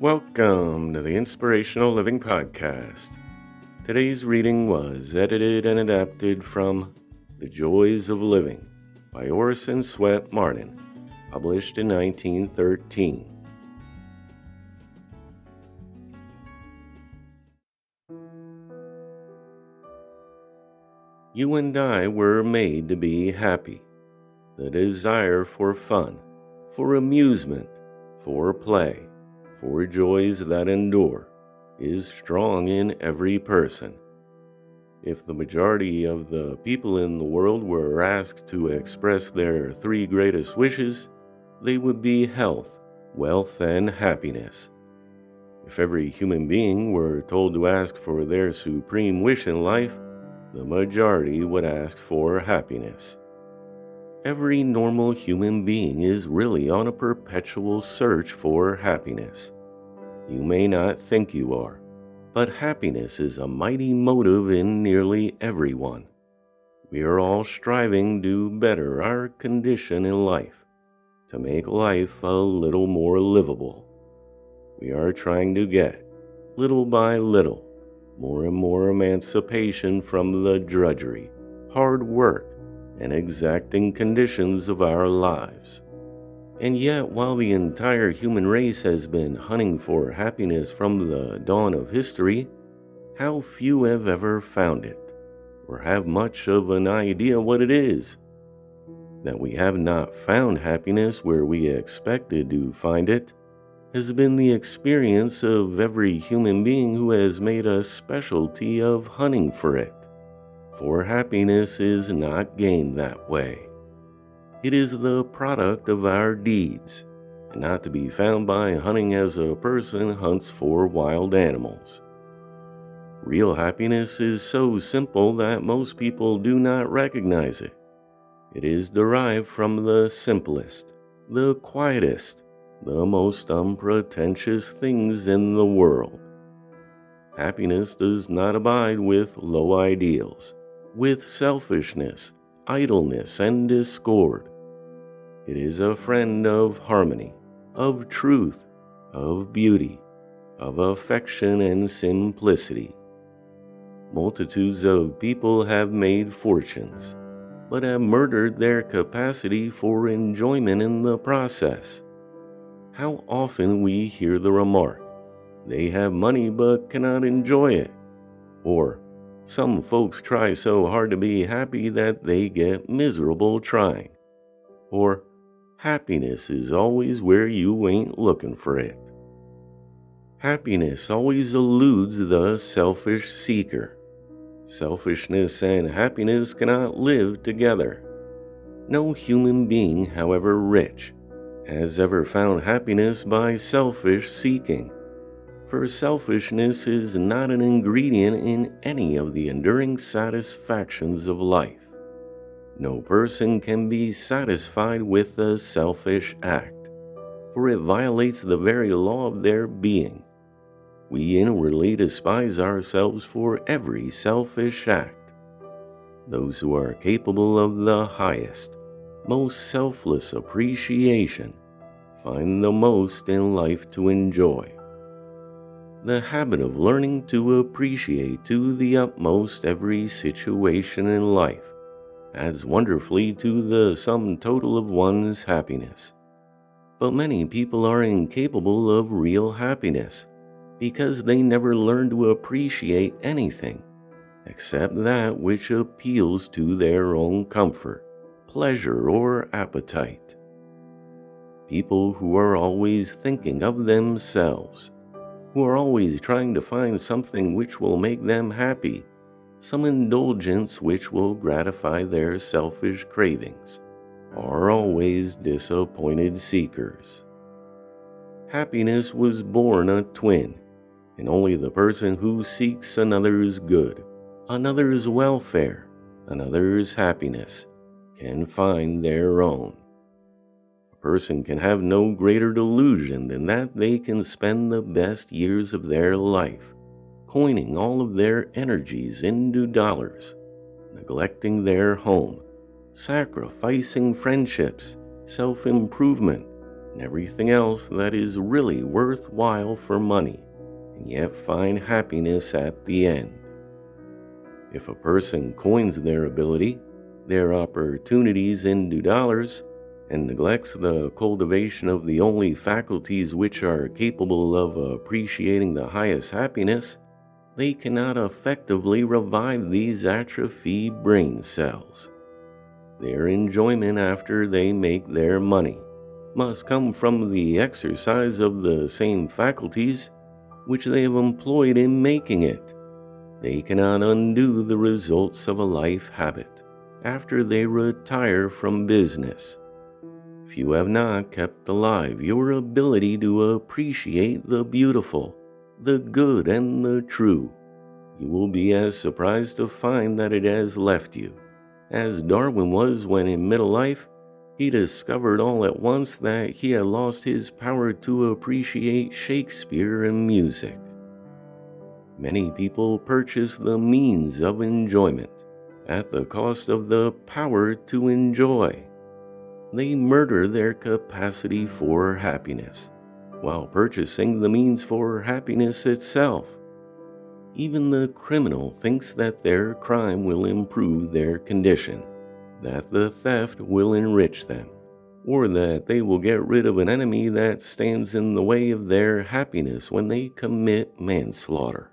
Welcome to the Inspirational Living Podcast. Today's reading was edited and adapted from The Joys of Living by Orison Swett Marden, published in 1913. You and I were made to be happy. The desire for fun, for amusement, for play for joys that endure, is strong in every person. If the majority of the people in the world were asked to express their three greatest wishes, they would be health, wealth, and happiness. If every human being were told to ask for their supreme wish in life, the majority would ask for happiness. Every normal human being is really on a perpetual search for happiness. You may not think you are, but happiness is a mighty motive in nearly everyone. We are all striving to better our condition in life, to make life a little more livable. We are trying to get, little by little, more and more emancipation from the drudgery, hard work, and exacting conditions of our lives. And yet, while the entire human race has been hunting for happiness from the dawn of history, how few have ever found it, or have much of an idea what it is. That we have not found happiness where we expected to find it has been the experience of every human being who has made a specialty of hunting for it for happiness is not gained that way. It is the product of our deeds, and not to be found by hunting as a person hunts for wild animals. Real happiness is so simple that most people do not recognize it. It is derived from the simplest, the quietest, the most unpretentious things in the world. Happiness does not abide with low ideals with selfishness, idleness, and discord. It is a friend of harmony, of truth, of beauty, of affection and simplicity. Multitudes of people have made fortunes, but have murdered their capacity for enjoyment in the process. How often we hear the remark, they have money but cannot enjoy it, or some folks try so hard to be happy that they get miserable trying. Or, happiness is always where you ain't looking for it. Happiness always eludes the selfish seeker. Selfishness and happiness cannot live together. No human being, however rich, has ever found happiness by selfish seeking for selfishness is not an ingredient in any of the enduring satisfactions of life. No person can be satisfied with a selfish act. for it violates the very law of their being. We inwardly despise ourselves for every selfish act. Those who are capable of the highest, most selfless appreciation find the most in life to enjoy. The habit of learning to appreciate to the utmost every situation in life adds wonderfully to the sum total of one's happiness. But many people are incapable of real happiness because they never learn to appreciate anything except that which appeals to their own comfort, pleasure, or appetite. People who are always thinking of themselves, who are always trying to find something which will make them happy, some indulgence which will gratify their selfish cravings, are always disappointed seekers. Happiness was born a twin, and only the person who seeks another's good, another's welfare, another's happiness can find their own. Person can have no greater delusion than that they can spend the best years of their life coining all of their energies into dollars, neglecting their home, sacrificing friendships, self improvement, and everything else that is really worthwhile for money, and yet find happiness at the end. If a person coins their ability, their opportunities into dollars, and neglects the cultivation of the only faculties which are capable of appreciating the highest happiness, they cannot effectively revive these atrophied brain cells. Their enjoyment after they make their money must come from the exercise of the same faculties which they have employed in making it. They cannot undo the results of a life habit after they retire from business. If you have not kept alive your ability to appreciate the beautiful, the good, and the true, you will be as surprised to find that it has left you as Darwin was when in middle life he discovered all at once that he had lost his power to appreciate Shakespeare and music. Many people purchase the means of enjoyment at the cost of the power to enjoy. They murder their capacity for happiness while purchasing the means for happiness itself. Even the criminal thinks that their crime will improve their condition, that the theft will enrich them, or that they will get rid of an enemy that stands in the way of their happiness when they commit manslaughter.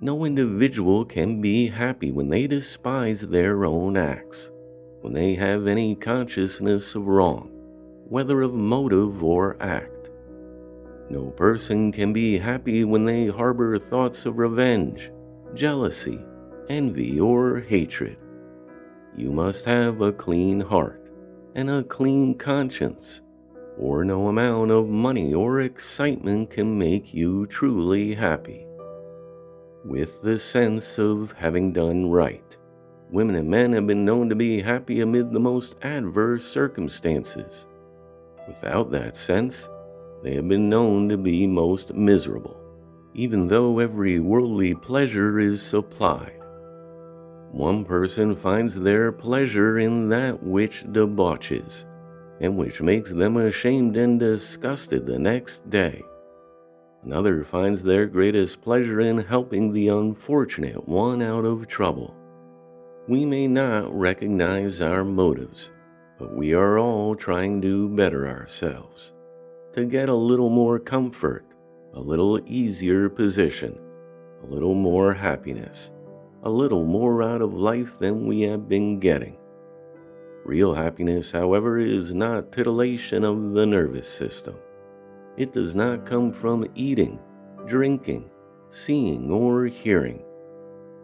No individual can be happy when they despise their own acts, when they have any consciousness of wrong, whether of motive or act no person can be happy when they harbor thoughts of revenge, jealousy, envy, or hatred. You must have a clean heart and a clean conscience, or no amount of money or excitement can make you truly happy. With the sense of having done right, women and men have been known to be happy amid the most adverse circumstances. Without that sense, they have been known to be most miserable, even though every worldly pleasure is supplied. One person finds their pleasure in that which debauches, and which makes them ashamed and disgusted the next day. Another finds their greatest pleasure in helping the unfortunate one out of trouble. We may not recognize our motives, but we are all trying to better ourselves to get a little more comfort, a little easier position, a little more happiness, a little more out of life than we have been getting. Real happiness, however, is not titillation of the nervous system. It does not come from eating, drinking, seeing, or hearing.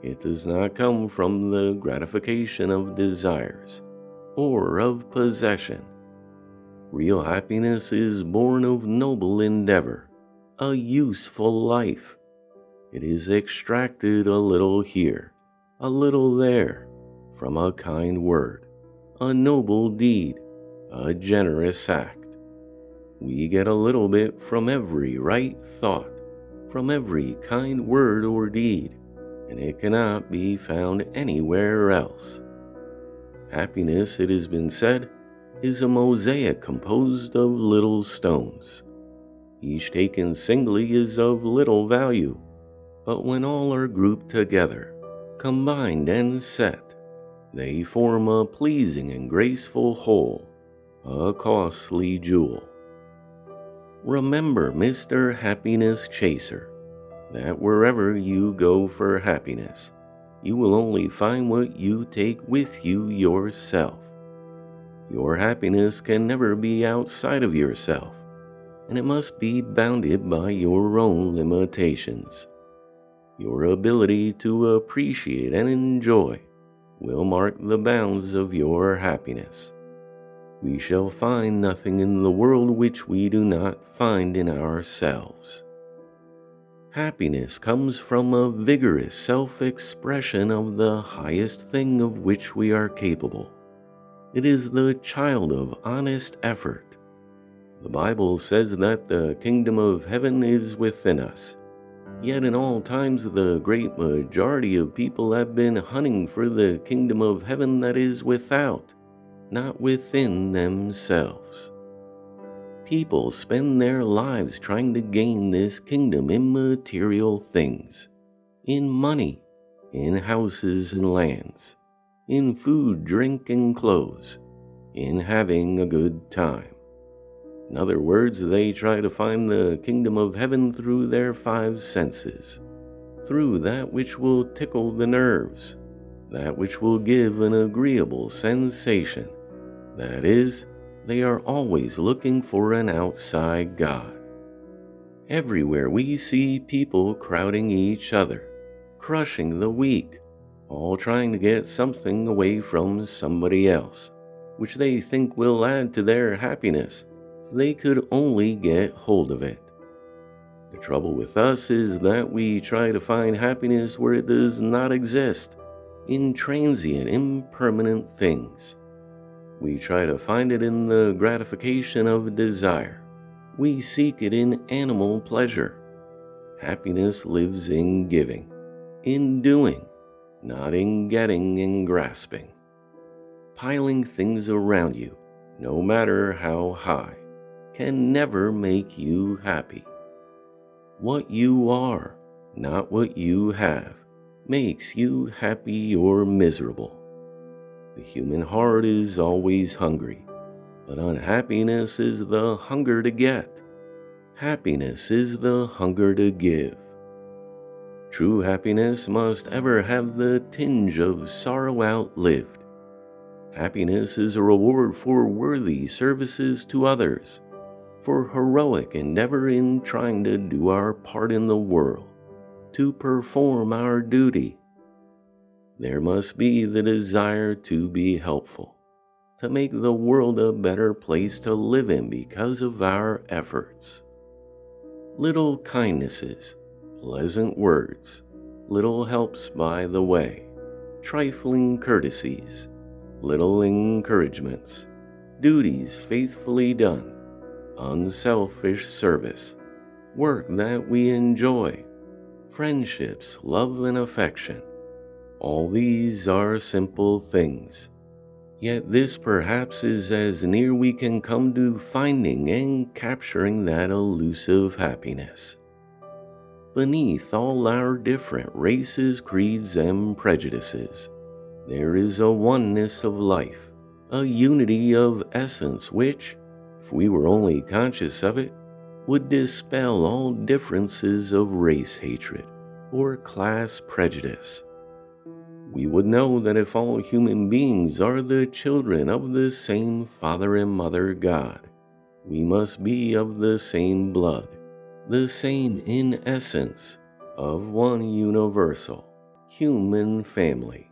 It does not come from the gratification of desires or of possession. Real happiness is born of noble endeavor, a useful life. It is extracted a little here, a little there, from a kind word, a noble deed, a generous act. We get a little bit from every right thought, from every kind word or deed, and it cannot be found anywhere else. Happiness, it has been said, is a mosaic composed of little stones. Each taken singly is of little value, but when all are grouped together, combined and set, they form a pleasing and graceful whole, a costly jewel. Remember, Mr. Happiness Chaser, that wherever you go for happiness, you will only find what you take with you yourself. Your happiness can never be outside of yourself, and it must be bounded by your own limitations. Your ability to appreciate and enjoy will mark the bounds of your happiness. We shall find nothing in the world which we do not find in ourselves. Happiness comes from a vigorous self expression of the highest thing of which we are capable. It is the child of honest effort. The Bible says that the kingdom of heaven is within us Yet in all times the great majority of people have been hunting for the kingdom of heaven that is without, not within themselves. People spend their lives trying to gain this kingdom in material things, in money, in houses and lands, in food, drink, and clothes, in having a good time. In other words, they try to find the kingdom of heaven through their five senses, through that which will tickle the nerves, that which will give an agreeable sensation. That is, they are always looking for an outside God. Everywhere we see people crowding each other, crushing the weak, all trying to get something away from somebody else, which they think will add to their happiness they could only get hold of it. The trouble with us is that we try to find happiness where it does not exist, in transient, impermanent things. We try to find it in the gratification of desire. We seek it in animal pleasure. Happiness lives in giving, in doing, not in getting and grasping. Piling things around you, no matter how high can never make you happy. What you are, not what you have, makes you happy or miserable. The human heart is always hungry, but unhappiness is the hunger to get. Happiness is the hunger to give. True happiness must ever have the tinge of sorrow outlived. Happiness is a reward for worthy services to others for heroic endeavor in trying to do our part in the world, to perform our duty. There must be the desire to be helpful, to make the world a better place to live in because of our efforts. Little kindnesses, pleasant words, little helps by the way, trifling courtesies, little encouragements, duties faithfully done unselfish service, work that we enjoy, friendships, love, and affection. All these are simple things. Yet this perhaps is as near we can come to finding and capturing that elusive happiness. Beneath all our different races, creeds, and prejudices, there is a oneness of life, a unity of essence which, if we were only conscious of it, would dispel all differences of race hatred or class prejudice. We would know that if all human beings are the children of the same Father and Mother God, we must be of the same blood, the same in essence, of one universal human family.